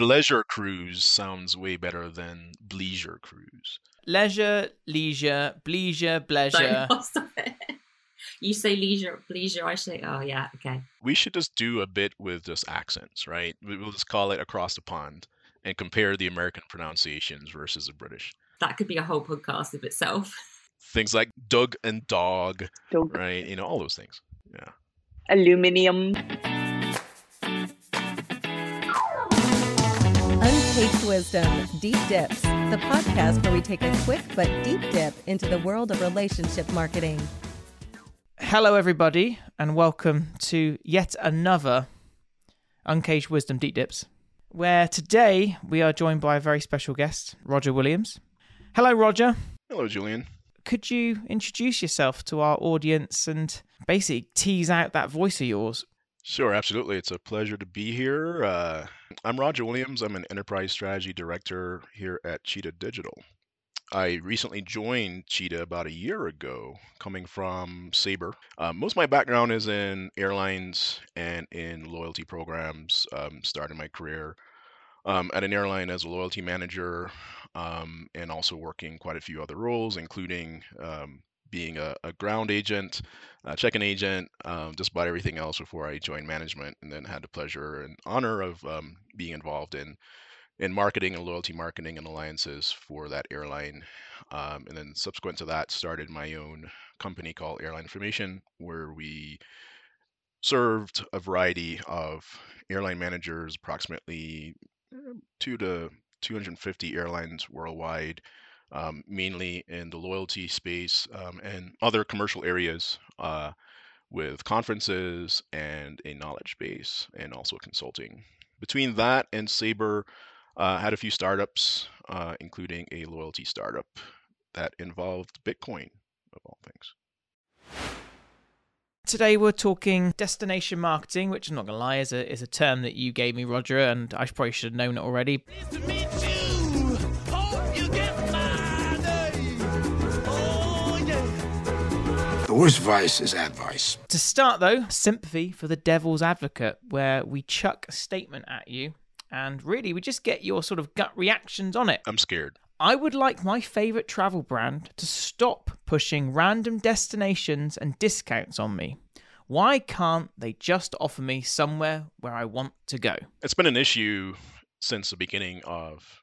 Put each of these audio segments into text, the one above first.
Bleisure cruise sounds way better than bleisure cruise. Leisure, leisure, bleisure, bleisure. Don't stop it. You say leisure, leisure. I say, oh yeah, okay. We should just do a bit with just accents, right? We- We'll just call it across the pond and compare the American pronunciations versus the British. That could be a whole podcast of itself. Things like Doug and dog, Dog. right? You know, all those things. Yeah. Aluminium. Uncaged Wisdom Deep Dips, the podcast where we take a quick but deep dip into the world of relationship marketing. Hello, everybody, and welcome to yet another Uncaged Wisdom Deep Dips, where today we are joined by a very special guest, Roger Williams. Hello, Roger. Hello, Julian. Could you introduce yourself to our audience and basically tease out that voice of yours? Sure, absolutely. It's a pleasure to be here. Uh, I'm Roger Williams. I'm an enterprise strategy director here at Cheetah Digital. I recently joined Cheetah about a year ago, coming from Sabre. Uh, most of my background is in airlines and in loyalty programs. Um, started my career um, at an airline as a loyalty manager, um, and also working quite a few other roles, including um, being a, a ground agent, a check-in agent, um, just about everything else before I joined management, and then had the pleasure and honor of um, being involved in in marketing and loyalty marketing and alliances for that airline. Um, and then subsequent to that, started my own company called Airline Information, where we served a variety of airline managers, approximately eh, two to 250 airlines worldwide, um, mainly in the loyalty space um, and other commercial areas uh, with conferences and a knowledge base and also consulting. Between that and Sabre, uh, had a few startups, uh, including a loyalty startup that involved Bitcoin, of all things. Today we're talking destination marketing, which I'm not gonna lie is a is a term that you gave me, Roger, and I probably should have known it already. Worst vice is advice. To start though, sympathy for the devil's advocate, where we chuck a statement at you and really we just get your sort of gut reactions on it. I'm scared. I would like my favorite travel brand to stop pushing random destinations and discounts on me. Why can't they just offer me somewhere where I want to go? It's been an issue since the beginning of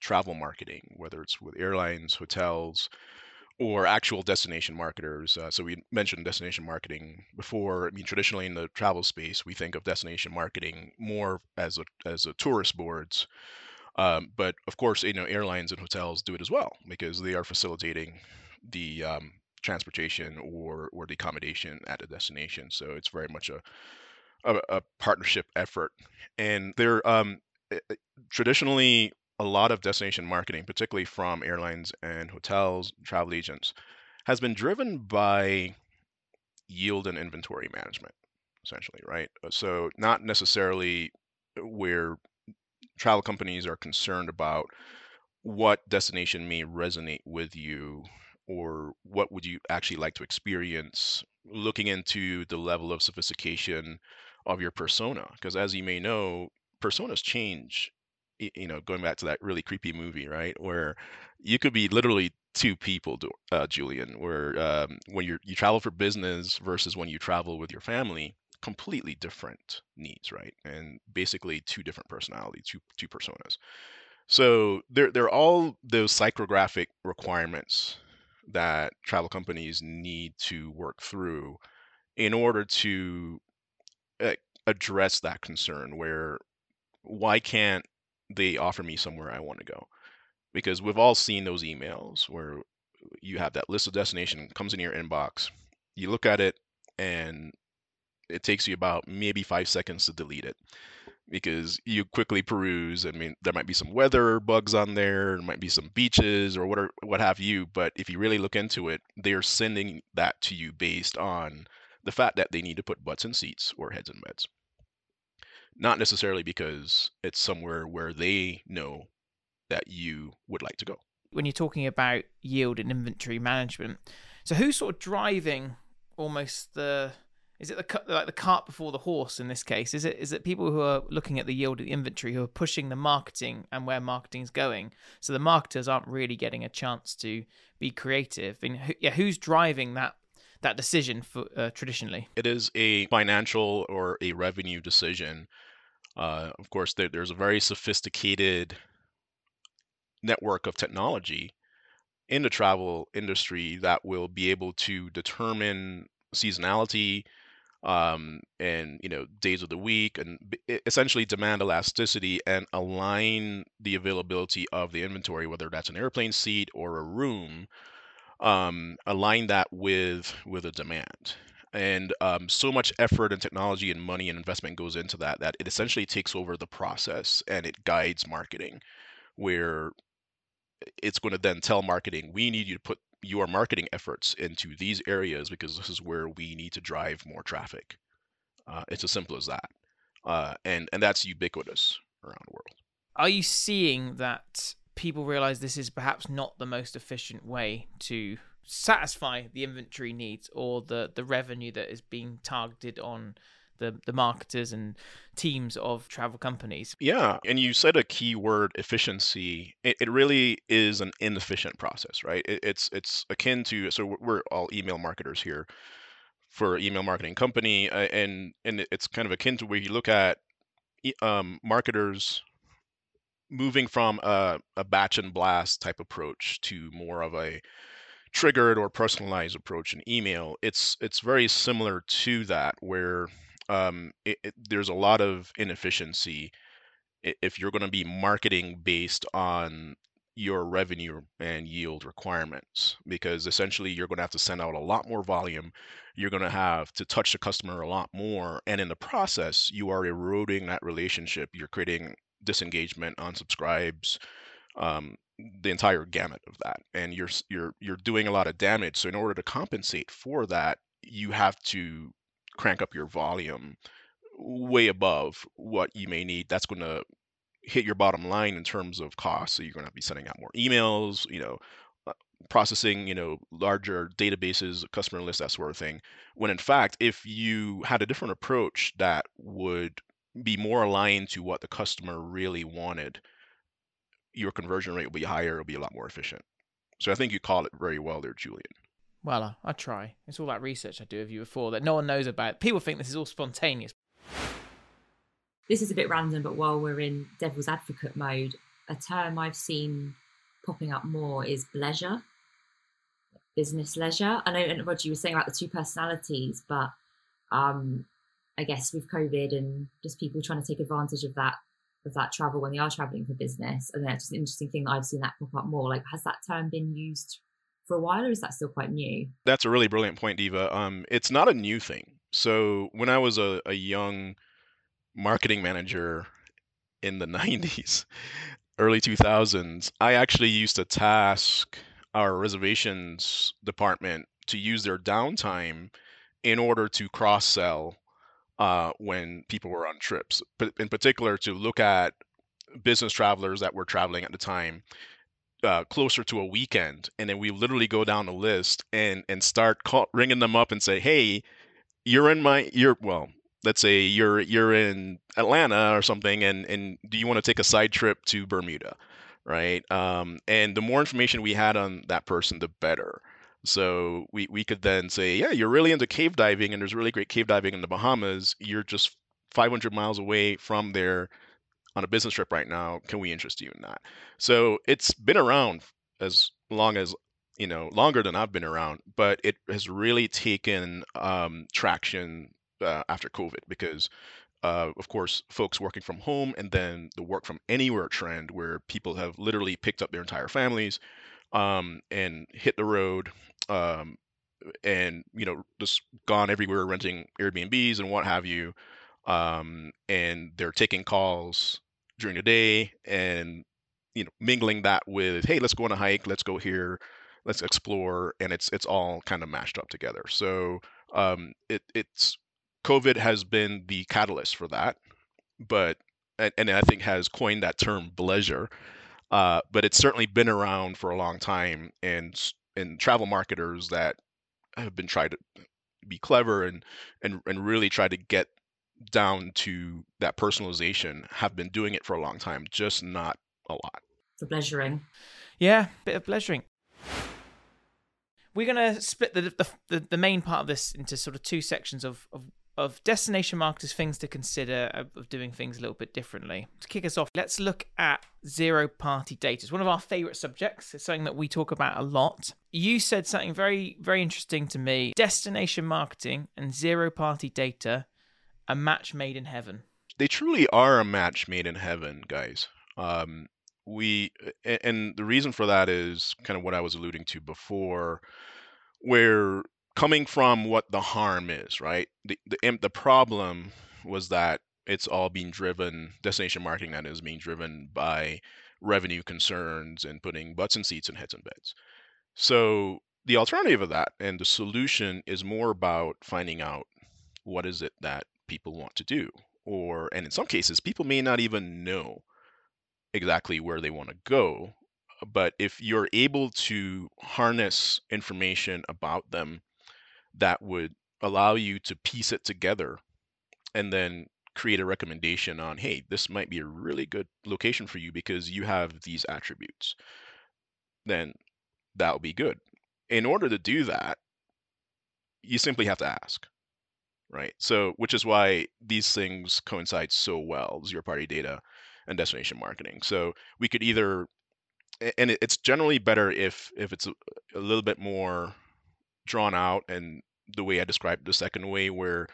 travel marketing, whether it's with airlines, hotels, or actual destination marketers. Uh, so we mentioned destination marketing before. I mean, traditionally in the travel space, we think of destination marketing more as a as a tourist boards. Um, but of course, you know, airlines and hotels do it as well because they are facilitating the um, transportation or or the accommodation at a destination. So it's very much a a, a partnership effort, and they're um, eh, eh, traditionally a lot of destination marketing, particularly from airlines and hotels, travel agents, has been driven by yield and inventory management, essentially, right? Uh, So, not necessarily where travel companies are concerned about what destination may resonate with you or what would you actually like to experience looking into the level of sophistication of your persona because as you may know personas change you know, going back to that really creepy movie, right, where you could be literally two people, uh, Julian, where um, when you you travel for business versus when you travel with your family, completely different needs, right, and basically two different personalities, two two personas. So they're they're all those psychographic requirements that travel companies need to work through in order to uh, address that concern where why can't they offer me somewhere I want to go. Because we've all seen those emails where you have that list of destination comes in your inbox, you look at it, and it takes you about maybe five seconds to delete it because you quickly peruse. I mean, there might be some weather bugs on there, there might be some beaches or what are, what have you. But if you really look into it, they are sending that to you based on the fact that they need to put butts in seats or heads in beds not necessarily because it's somewhere where they know that you would like to go. When you're talking about yield and inventory management, so who's sort of driving almost the is it the like the cart before the horse in this case? Is it is it people who are looking at the yield of the inventory who are pushing the marketing and where marketing's going? So the marketers aren't really getting a chance to be creative. And who, yeah, who's driving that that decision for uh, traditionally? It is a financial or a revenue decision. Uh, of course, there, there's a very sophisticated network of technology in the travel industry that will be able to determine seasonality um, and you know days of the week and essentially demand elasticity and align the availability of the inventory whether that's an airplane seat or a room um, align that with with a demand and um, so much effort and technology and money and investment goes into that that it essentially takes over the process and it guides marketing where it's going to then tell marketing we need you to put your marketing efforts into these areas because this is where we need to drive more traffic. Uh, it's as simple as that. Uh, and and that's ubiquitous around the world. Are you seeing that people realize this is perhaps not the most efficient way to satisfy the inventory needs or the the revenue that is being targeted on the the marketers and teams of travel companies? Yeah, and you said a key word, efficiency. It, it really is an inefficient process, right? It, it's it's akin to so we're- all email marketers here for email marketing company, uh, and and it's kind of akin to where you look at um, marketers moving from a, a batch and blast type approach to more of a triggered or personalized approach in email. It's it's very similar to that where um, it, it, there's a lot of inefficiency if you're going to be marketing based on your revenue and yield requirements because essentially you're going to have to send out a lot more volume you're going to have to touch the customer a lot more and in the process you are eroding that relationship you're creating disengagement unsubscribes um, the entire gamut of that and you're you're you're doing a lot of damage so in order to compensate for that you have to crank up your volume way above what you may need that's going to hit your bottom line in terms of cost. So you're going to be sending out more emails, you know, uh, processing, you know, larger databases, customer lists, that sort of thing. When in fact, if you had a different approach that would be more aligned to what the customer really wanted, your conversion rate will be higher, it'll be a lot more efficient. So I think you called it very well there, Julian. Well, I, I try. It's all that research I do of you before that no one knows about. People think this is all spontaneous. This is a bit random, but while we're in devil's advocate mode, a term I've seen popping up more is leisure, business leisure. I know, and Roger, you were saying about the two personalities, but um, I guess with COVID and just people trying to take advantage of that of that travel when they are traveling for business, and that's just an interesting thing that I've seen that pop up more. Like, has that term been used for a while, or is that still quite new? That's a really brilliant point, Diva. Um, it's not a new thing. So when I was a, a young marketing manager in the 90s, early 2000s, I actually used to task our reservations department to use their downtime in order to cross sell uh, when people were on trips. But in particular, to look at business travelers that were traveling at the time uh, closer to a weekend, and then we literally go down the list and and start call, ringing them up and say, "Hey, you're in my you're well." Let's say you're you're in Atlanta or something, and and do you want to take a side trip to Bermuda, right? Um, and the more information we had on that person, the better. So we we could then say, yeah, you're really into cave diving, and there's really great cave diving in the Bahamas. You're just 500 miles away from there on a business trip right now. Can we interest you in that? So it's been around as long as you know, longer than I've been around, but it has really taken um, traction uh, after COVID because, uh, of course, folks working from home and then the work from anywhere trend where people have literally picked up their entire families um, and hit the road. Um, and you know just gone everywhere renting airbnbs and what have you um, and they're taking calls during the day and you know mingling that with hey let's go on a hike let's go here let's explore and it's it's all kind of mashed up together. So um, it, it's covid has been the catalyst for that but and, and i think has coined that term bleisure uh, but it's certainly been around for a long time and and travel marketers that have been trying to be clever and and and really try to get down to that personalization have been doing it for a long time, just not a lot. The pleasuring. Yeah, bit of pleasuring. We're gonna split the the, the, the main part of this into sort of two sections of, of of destination marketers things to consider of doing things a little bit differently. To kick us off, let's look at zero party data. It's one of our favorite subjects. It's something that we talk about a lot. You said something very very interesting to me. Destination marketing and zero party data a match made in heaven. They truly are a match made in heaven, guys. Um, we and the reason for that is kind of what I was alluding to before, where coming from what the harm is, right? The the the problem was that it's all being driven destination marketing that is being driven by revenue concerns and putting butts in seats and heads in beds. So the alternative of that and the solution is more about finding out what is it that people want to do or and in some cases people may not even know exactly where they want to go but if you're able to harness information about them that would allow you to piece it together and then create a recommendation on hey this might be a really good location for you because you have these attributes then that'll be good. In order to do that you simply have to ask right? So which is why these things coincide so well zero party data and destination marketing. So we could either and it's generally better if if it's a little bit more drawn out and the way I described the second way, where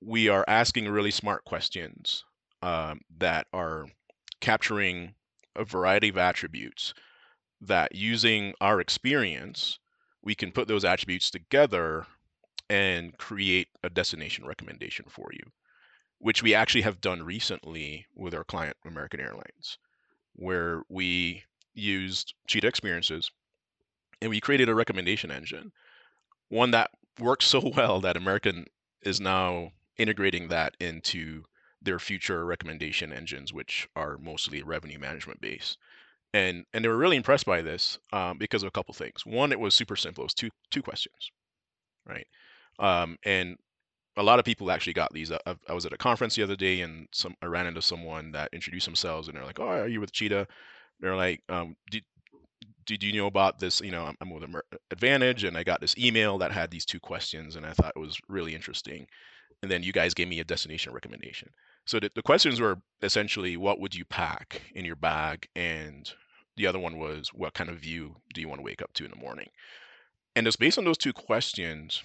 we are asking really smart questions um, that are capturing a variety of attributes that using our experience, we can put those attributes together and create a destination recommendation for you, which we actually have done recently with our client, American Airlines, where we used Cheetah Experiences and we created a recommendation engine, one that works so well that American is now integrating that into their future recommendation engines, which are mostly revenue management based. And and they were really impressed by this um, because of a couple things. One, it was super simple. It was two two questions, right? Um, and a lot of people actually got these. I, I, was at a conference the other day, and some I ran into someone that introduced themselves, and they're like, "Oh, are you with Cheetah?" They're like, um, did you know about this? You know, I'm, I'm with AAdvantage, and I got this email that had these two questions, and I thought it was really interesting. And then you guys gave me a destination recommendation. So the, the questions were essentially, what would you pack in your bag, and the other one was, what kind of view do you want to wake up to in the morning? And it's based on those two questions,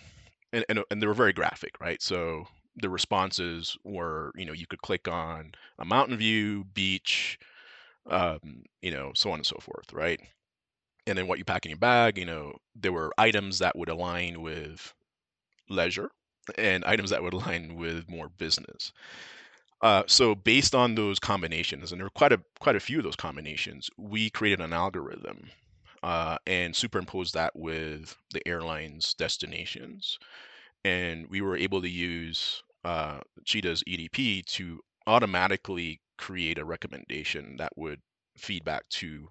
and, and, and they were very graphic, right? So the responses were, you know, you could click on a mountain view, beach, um, you know, so on and so forth, right? And then what you pack in your bag, you know, there were items that would align with leisure and items that would align with more business. Uh, so based on those combinations, and there were quite a quite a few of those combinations, we created an algorithm uh, and superimposed that with the airline's destinations, and we were able to use uh, Cheetah's EDP to automatically create a recommendation that would feed back to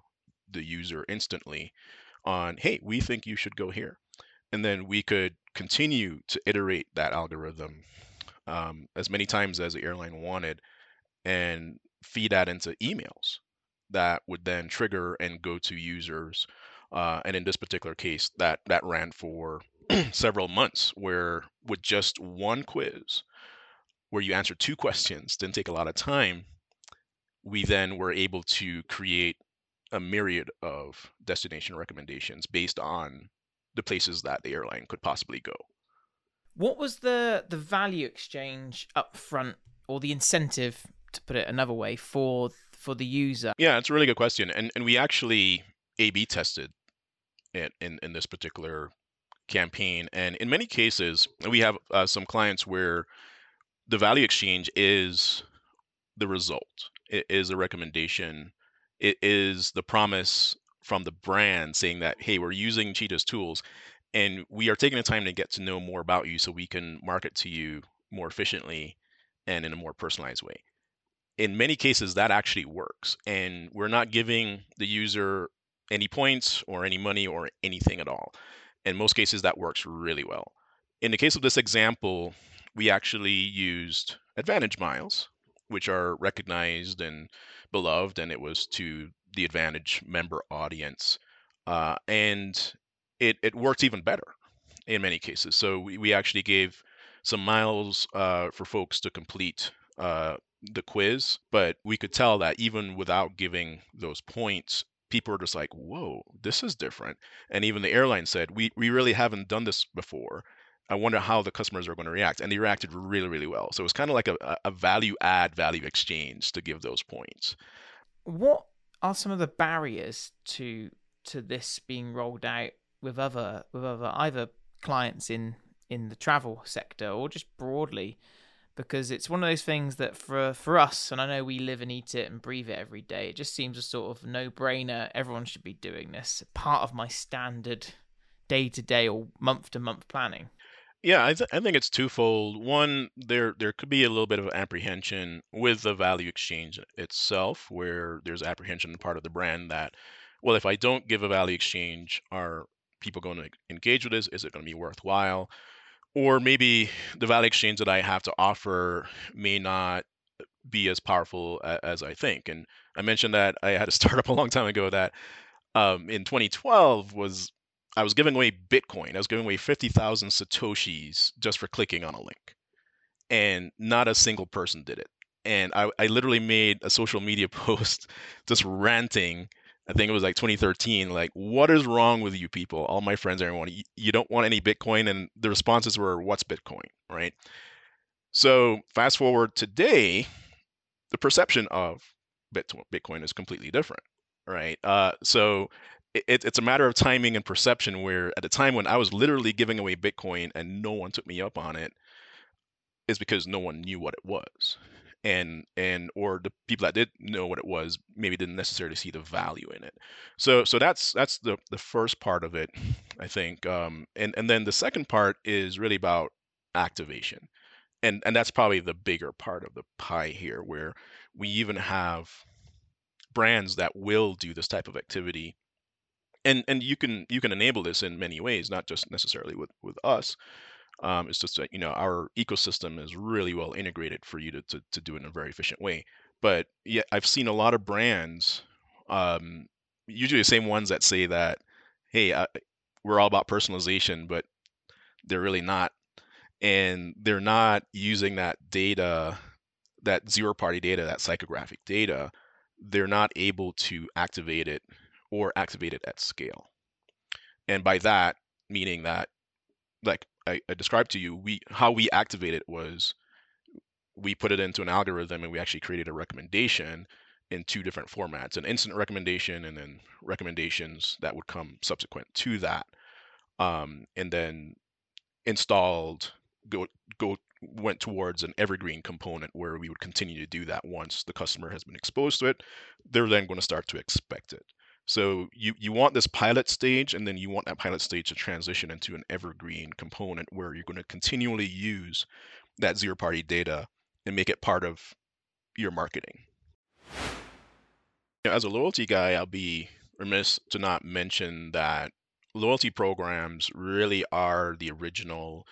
the user instantly on, hey, we think you should go here. And then we could continue to iterate that algorithm um, as many times as the airline wanted and feed that into emails that would then trigger and go to users. Uh, and in this particular case, that that ran for several months, where with just one quiz, where you answer two questions, didn't take a lot of time. We then were able to create a myriad of destination recommendations based on the places that the airline could possibly go. What was the the value exchange up front or the incentive to put it another way for for the user? Yeah, it's a really good question. And and we actually A B tested it in, in this particular campaign. And in many cases, we have uh, some clients where the value exchange is the result. It is a recommendation it is the promise from the brand saying that, hey, we're using Cheetah's tools and we are taking the time to get to know more about you so we can market to you more efficiently and in a more personalized way. In many cases, that actually works. And we're not giving the user any points or any money or anything at all. In most cases, that works really well. in the case of this example, we actually used AAdvantage miles, which are recognized and beloved, and it was to the AAdvantage member audience. Uh, and it, it worked even better in many cases. So we, we actually gave some miles uh, for folks to complete uh, the quiz, but we could tell that even without giving those points, people are just like, whoa, this is different. And even the airline said, we, we really haven't done this before. I wonder how the customers are going to react. And they reacted really, really well. So it was kind of like a, a value add, value exchange to give those points. What are some of the barriers to to this being rolled out with other with other either clients in in the travel sector or just broadly? because it's one of those things that for for us, and I know we live and eat it and breathe it every day. It just seems a sort of no brainer. Everyone should be doing this. Part of my standard day to day or month to month planning. Yeah, I, th- I think it's twofold. One, there there could be a little bit of apprehension with the value exchange itself, where there's apprehension on part of the brand that, well, if I don't give a value exchange, are people going to engage with this? Is it going to be worthwhile? or maybe the value exchange that I have to offer may not be as powerful as I think. And I mentioned that I had a startup a long time ago that um, in 2012 was I was giving away Bitcoin. I was giving away 50,000 satoshis just for clicking on a link, and not a single person did it. And I, I literally made a social media post just ranting I think it was like 2013. Like, what is wrong with you people? All my friends, everyone, you, you don't want any Bitcoin, and the responses were, "What's Bitcoin?" Right. So fast forward today, the perception of Bitcoin is completely different, right? Uh, so it, it's a matter of timing and perception. Where at the time when I was literally giving away Bitcoin and no one took me up on it, is because no one knew what it was and and or the people that did know what it was maybe didn't necessarily see the value in it so so that's that's the the first part of it i think um and and then the second part is really about activation and and that's probably the bigger part of the pie here where we even have brands that will do this type of activity and and you can you can enable this in many ways not just necessarily with with us um, it's just that you know our ecosystem is really well integrated for you to, to, to do it in a very efficient way. But yeah, I've seen a lot of brands, um, usually the same ones that say that, hey, I, we're all about personalization, but they're really not, and they're not using that data, that zero party data, that psychographic data. They're not able to activate it or activate it at scale. And by that, meaning that like I, I described to you, we how we activate it was we put it into an algorithm and we actually created a recommendation in two different formats an instant recommendation and then recommendations that would come subsequent to that um, and then installed go go went towards an evergreen component where we would continue to do that once the customer has been exposed to it they're then going to start to expect it so you, you want this pilot stage, and then you want that pilot stage to transition into an evergreen component where you're going to continually use that zero party data and make it part of your marketing. As a loyalty guy, I'll be remiss to not mention that loyalty programs really are the original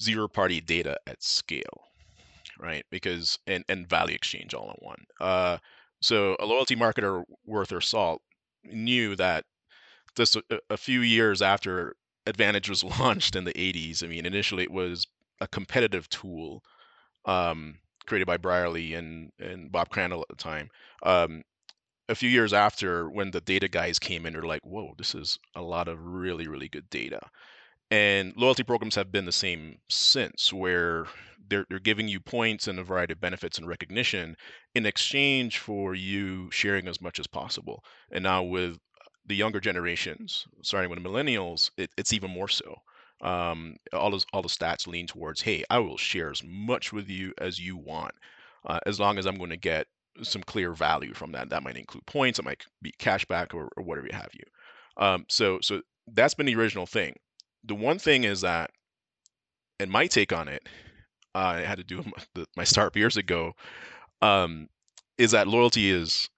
zero party data at scale, right? Because and, and value exchange all in one. Uh, so a loyalty marketer worth their salt knew that just a, a few years after AAdvantage was launched in the 80s, I mean, initially it was a competitive tool um, created by Brierley and, and Bob Crandall at the time. Um, a few years after, when the data guys came in, they're like, whoa, this is a lot of really, really good data. And loyalty programs have been the same since, where they're, they're giving you points and a variety of benefits and recognition in exchange for you sharing as much as possible. And now with the younger generations, starting with the millennials, it, it's even more so. Um, all, those, all the stats lean towards, hey, I will share as much with you as you want, uh, as long as I'm going to get some clear value from that. That might include points, it might be cashback or, or whatever you have you. Um, so, so that's been the original thing. The one thing is that, and my take on it uh, I had to do my, my startup years ago, um, is that loyalty is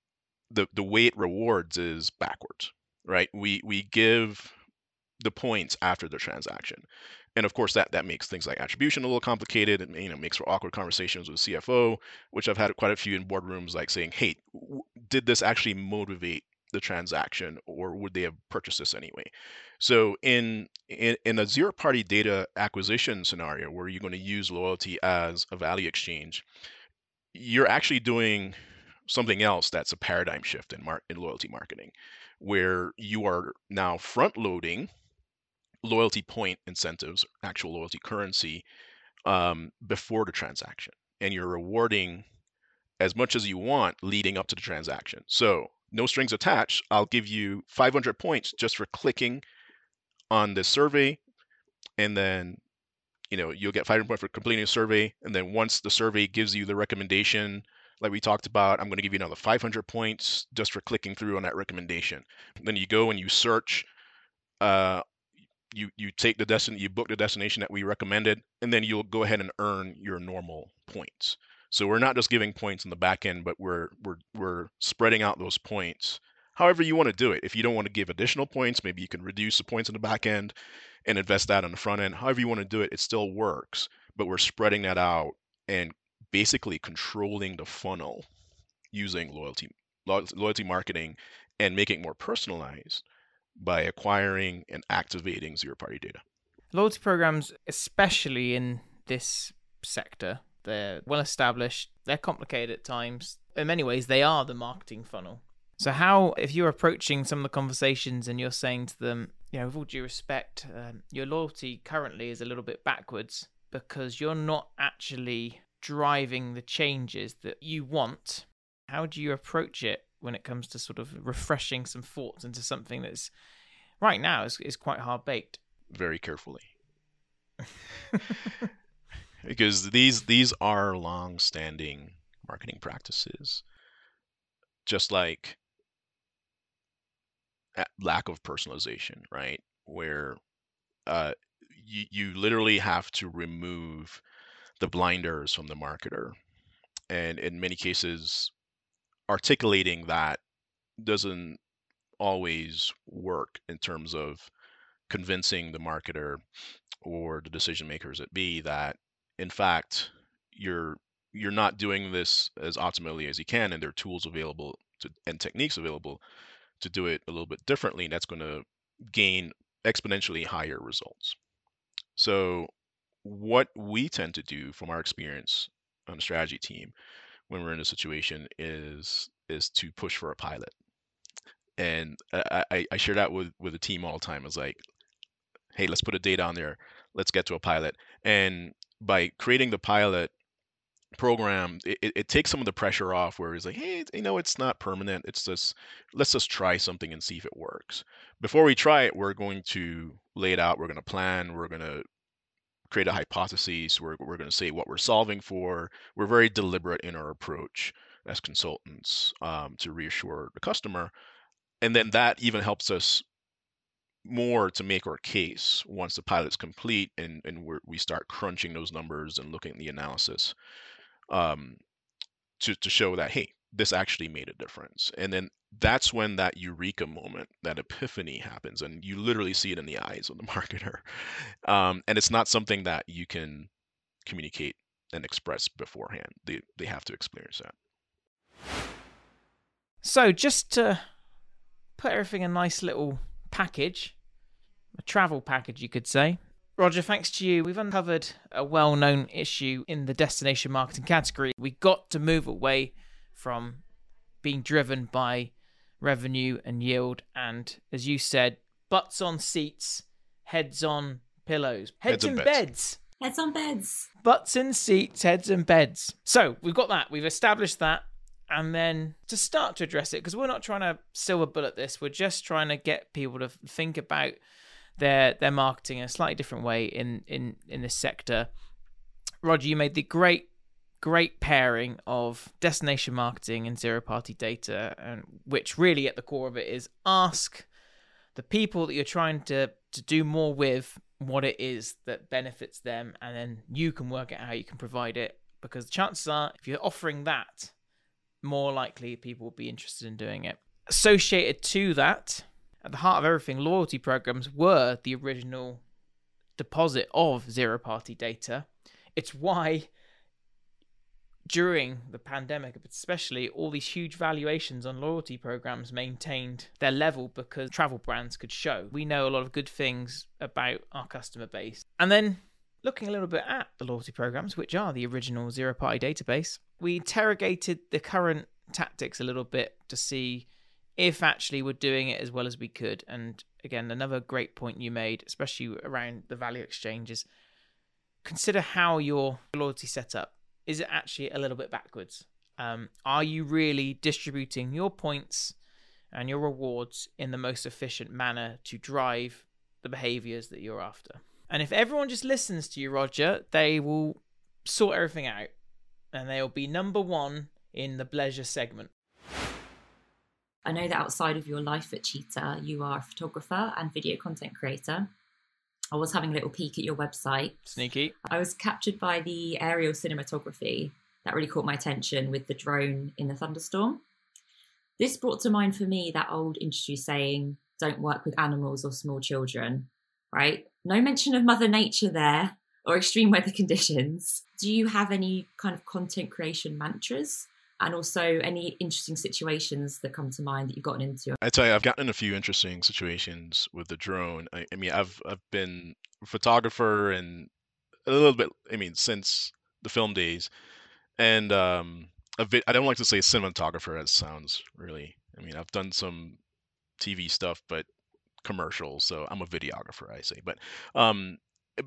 the the way it rewards is backwards, right? We we give the points after the transaction, and of course that that makes things like attribution a little complicated and you know makes for awkward conversations with cfo which i've had quite a few in boardrooms like saying hey w- did this actually motivate the transaction or would they have purchased this anyway so in in, in a zero party data acquisition scenario where you're going to use loyalty as a value exchange you're actually doing something else that's a paradigm shift in, mar- in loyalty marketing where you are now front loading loyalty point incentives, actual loyalty currency, um, before the transaction, and you're rewarding as much as you want leading up to the transaction. So no strings attached. I'll give you 500 points just for clicking on the survey, and then you know you'll get 500 points for completing a survey, and then once the survey gives you the recommendation. Like we talked about, I'm going to give you another 500 points just for clicking through on that recommendation. Then you go and you search uh, you you take the destin you book the destination that we recommended and then you'll go ahead and earn your normal points so we're not just giving points in the back end but we're we're we're spreading out those points however you want to do it if you don't want to give additional points maybe you can reduce the points in the back end and invest that on the front end however you want to do it it still works but we're spreading that out and basically controlling the funnel using loyalty loyalty marketing and making it more personalized by acquiring and activating zero party data. Loyalty programs, especially in this sector, they're well established, they're complicated at times. In many ways, they are the marketing funnel. So, how, if you're approaching some of the conversations and you're saying to them, you know, with all due respect, um, your loyalty currently is a little bit backwards because you're not actually driving the changes that you want, how do you approach it when it comes to sort of refreshing some thoughts into something that's right now is, is quite hard baked. Very carefully. because these these are long standing marketing practices. Just like lack of personalization, right? Where uh, you, you literally have to remove the blinders from the marketer. And in many cases, articulating that doesn't always work in terms of convincing the marketer or the decision makers at B that in fact you're you're not doing this as optimally as you can and there are tools available to, and techniques available to do it a little bit differently and that's going to gain exponentially higher results so what we tend to do from our experience on the strategy team when we're in a situation is is to push for a pilot. And I, I, share that with with the team all the time. It's like, hey, let's put a date on there. Let's get to a pilot. And by creating the pilot program, it, it takes some of the pressure off where it's like, hey, you know, it's not permanent. It's just let's just try something and see if it works. Before we try it, we're going to lay it out. We're going to plan. We're going to create a hypothesis. We're, we're going to say what we're solving for. We're very deliberate in our approach as consultants um, to reassure the customer. And then that even helps us more to make our case once the pilot's complete and, and we start crunching those numbers and looking at the analysis um, to, to show that, hey, this actually made a difference. And then that's when that eureka moment, that epiphany happens, and you literally see it in the eyes of the marketer. Um, and it's not something that you can communicate and express beforehand. They they have to experience that. So just to put everything in a nice little package, a travel package, you could say. Roger, thanks to you, we've uncovered a well known issue in the destination marketing category. We got to move away from being driven by revenue and yield, and as you said, butts on seats, heads on pillows, heads, heads in beds. beds. Heads on beds. Butts in seats, heads in beds. So we've got that. We've established that. And then to start to address it, because we're not trying to silver bullet this, we're just trying to get people to think about their their marketing in a slightly different way in in in this sector. Roger, you made the great great pairing of destination marketing and zero party data, and which really at the core of it is ask the people that you're trying to to do more with what it is that benefits them, and then you can work out how you can provide it. Because the chances are, if you're offering that, more likely people will be interested in doing it. Associated to that, at the heart of everything, loyalty programs were the original deposit of zero party data. It's why during the pandemic, especially all these huge valuations on loyalty programs maintained their level because travel brands could show we know a lot of good things about our customer base. And then looking a little bit at the loyalty programs, which are the original zero party database, we interrogated the current tactics a little bit to see if actually we're doing it as well as we could. And again, another great point you made, especially around the value exchanges. Consider how your loyalty setup. Is it actually a little bit backwards? Um, are you really distributing your points and your rewards in the most efficient manner to drive the behaviors that you're after? And if everyone just listens to you, Roger, they will sort everything out and they'll be number one in the bleisure segment. I know that outside of your life at Cheetah, you are a photographer and video content creator. I was having a little peek at your website. Sneaky. I was captured by the aerial cinematography that really caught my attention with the drone in the thunderstorm. This brought to mind for me that old industry saying, don't work with animals or small children, right? No mention of Mother Nature there or extreme weather conditions. Do you have any kind of content creation mantras and also any interesting situations that come to mind that you've gotten into. I tell you, I've gotten in a few interesting situations with the drone. I, I mean, I've I've been a photographer and a little bit. I mean, since the film days, and um, I don't like to say cinematographer. That sounds really. I mean, I've done some TV stuff, but commercials. So I'm a videographer, I say. But um,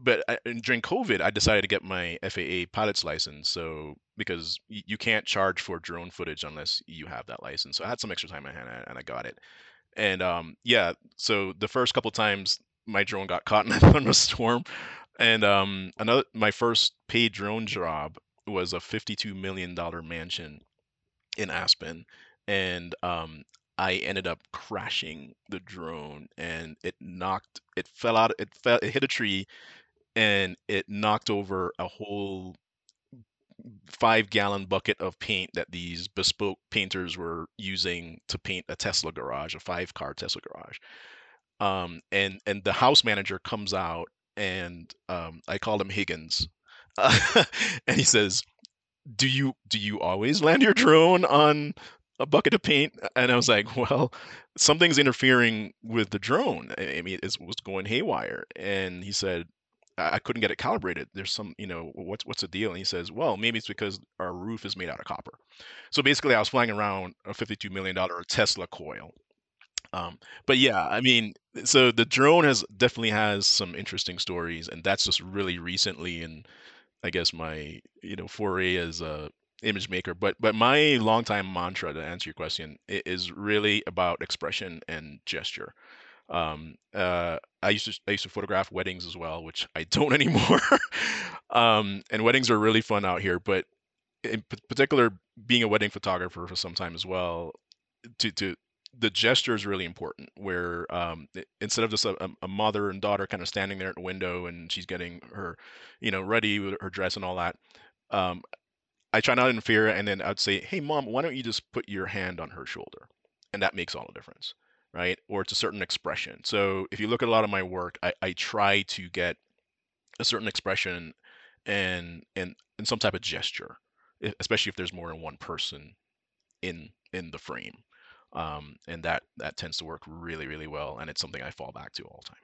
but I, during COVID, I decided to get my FAA pilot's license. So because you can't charge for drone footage unless you have that license. So I had some extra time in hand and I got it. And um, yeah, so the first couple times my drone got caught in a thunderstorm, and um, another my first paid drone job was a fifty-two million dollar mansion in Aspen, and um, I ended up crashing the drone, and it knocked, it fell out, it fell, it hit a tree, and it knocked over a whole five gallon bucket of paint that these bespoke painters were using to paint a Tesla garage, a five car Tesla garage. Um, and and the house manager comes out and um, I called him Higgins, uh, and he says, "Do you do you always land your drone on a bucket of paint?" And I was like, "Well, something's interfering with the drone. I mean, it was going haywire." And he said, I couldn't get it calibrated. There's some, you know, what's what's the deal? And he says, well, maybe it's because our roof is made out of copper. So basically, I was flying around a 52 million dollar Tesla coil. Um, but yeah, I mean, so the drone has definitely has some interesting stories, and that's just really recently, and I guess my you know foray as a image maker. But but my longtime mantra to answer your question is really about expression and gesture. Um, uh, I used to I used to photograph weddings as well, which I don't anymore. um, and weddings are really fun out here, but in particular, being a wedding photographer for some time as well, to to the gesture is really important. Where um, instead of just a, a mother and daughter kind of standing there at the window and she's getting her, you know, ready with her dress and all that, um, I try not to interfere, and then I'd say, "Hey, mom, why don't you just put your hand on her shoulder?" And that makes all the difference right? Or it's a certain expression. So if you look at a lot of my work, I, I try to get a certain expression and and and some type of gesture, especially if there's more than one person in in the frame. Um, and that that tends to work really really well, and it's something I fall back to all the time.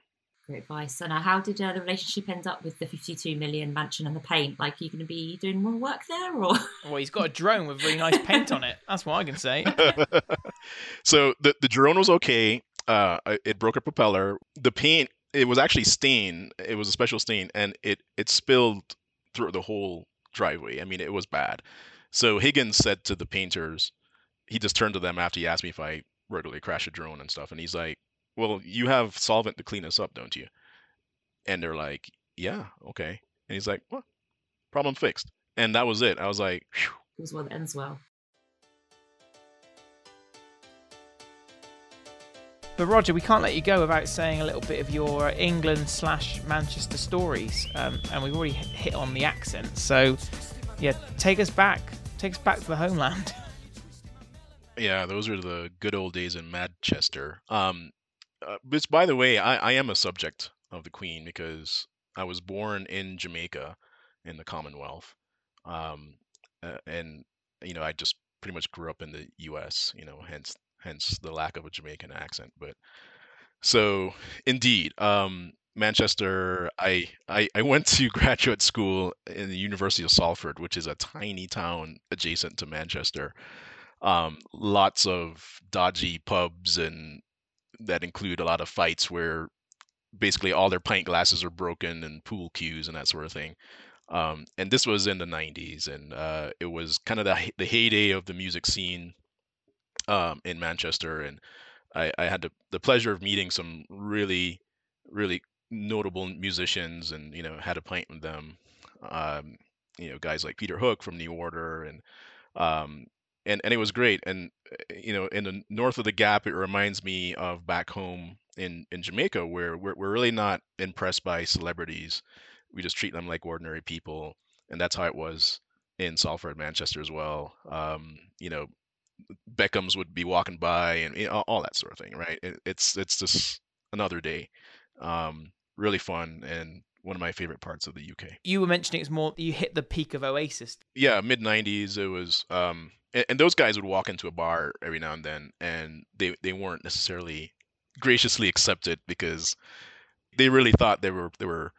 Great advice. And uh, how did uh, the relationship end up with the 52 million mansion and the paint? Like, are you going to be doing more work there, or? Well, he's got a drone with really nice paint on it. That's what I can say. so the the drone was okay. Uh, it broke a propeller. The paint it was actually stained. It was a special stain, and it it spilled through the whole driveway. I mean, it was bad. So Higgins said to the painters, he just turned to them after he asked me if I regularly crash a drone and stuff, and he's like, well, you have solvent to clean this up, don't you? And they're like, yeah, okay. And he's like, well, problem fixed. And that was it. I was like, Phew. it was one that ends well. But Roger, we can't let you go without saying a little bit of your England slash Manchester stories, um, and we've already hit on the accent. So, yeah, take us back, take us back to the homeland. Yeah, those are the good old days in Manchester. Um, uh, which, by the way, I, I am a subject of the Queen because I was born in Jamaica, in the Commonwealth, um, uh, and you know I just pretty much grew up in the U.S. You know, hence hence the lack of a Jamaican accent. But so indeed, um, Manchester. I, I I went to graduate school in the University of Salford, which is a tiny town adjacent to Manchester. Um, lots of dodgy pubs and that include a lot of fights where basically all their pint glasses are broken and pool cues and that sort of thing. Um, and this was in the 90s, and uh, it was kind of the, the heyday of the music scene um, in Manchester. And I, I had the, the pleasure of meeting some really, really notable musicians and, you know, had a pint with them. Um, you know, guys like Peter Hook from New Order and um, and and it was great. And uh, you know, in the north of the Gap, it reminds me of back home in in Jamaica, where we're we're really not impressed by celebrities. We just treat them like ordinary people, and that's how it was in Salford, Manchester as well. Um, you know, Beckhams would be walking by, and you know, all that sort of thing, right? It, it's it's just another day. Um, really fun and one of my favorite parts of the UK. You were mentioning it's more you hit the peak of Oasis. Yeah, mid '90s. It was um, and, and those guys would walk into a bar every now and then, and they they weren't necessarily graciously accepted because they really thought they were they were,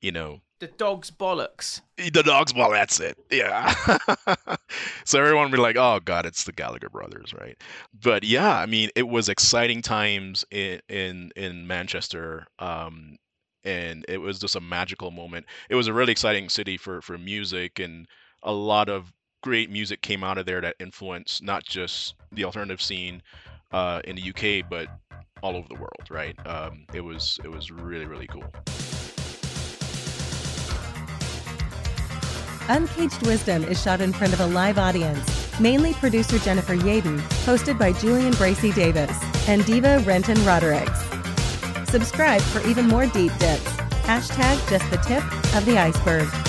you know, The dog's bollocks. the dog's ball. That's it. Yeah. so everyone would be like, "Oh God, it's the Gallagher brothers, right?" But yeah, I mean, it was exciting times in in in Manchester. Um, and it was just a magical moment. It was a really exciting city for for music, and a lot of great music came out of there that influenced not just the alternative scene uh, in the UK, but all over the world. Right? Um, it was it was really really cool. Uncaged Wisdom is shot in front of a live audience. Mainly producer Jennifer Yaden, hosted by Julian Bracy Davis and Diva Renton Rodericks. Subscribe for even more deep dips. Hashtag just the tip of the iceberg.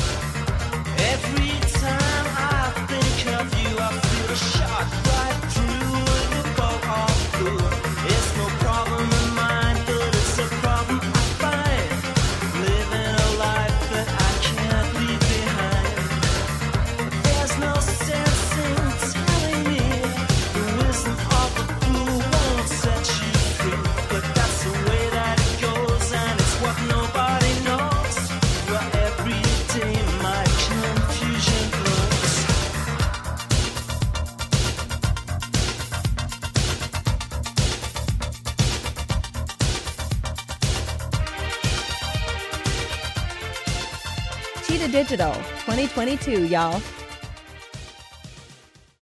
Digital 2022, y'all.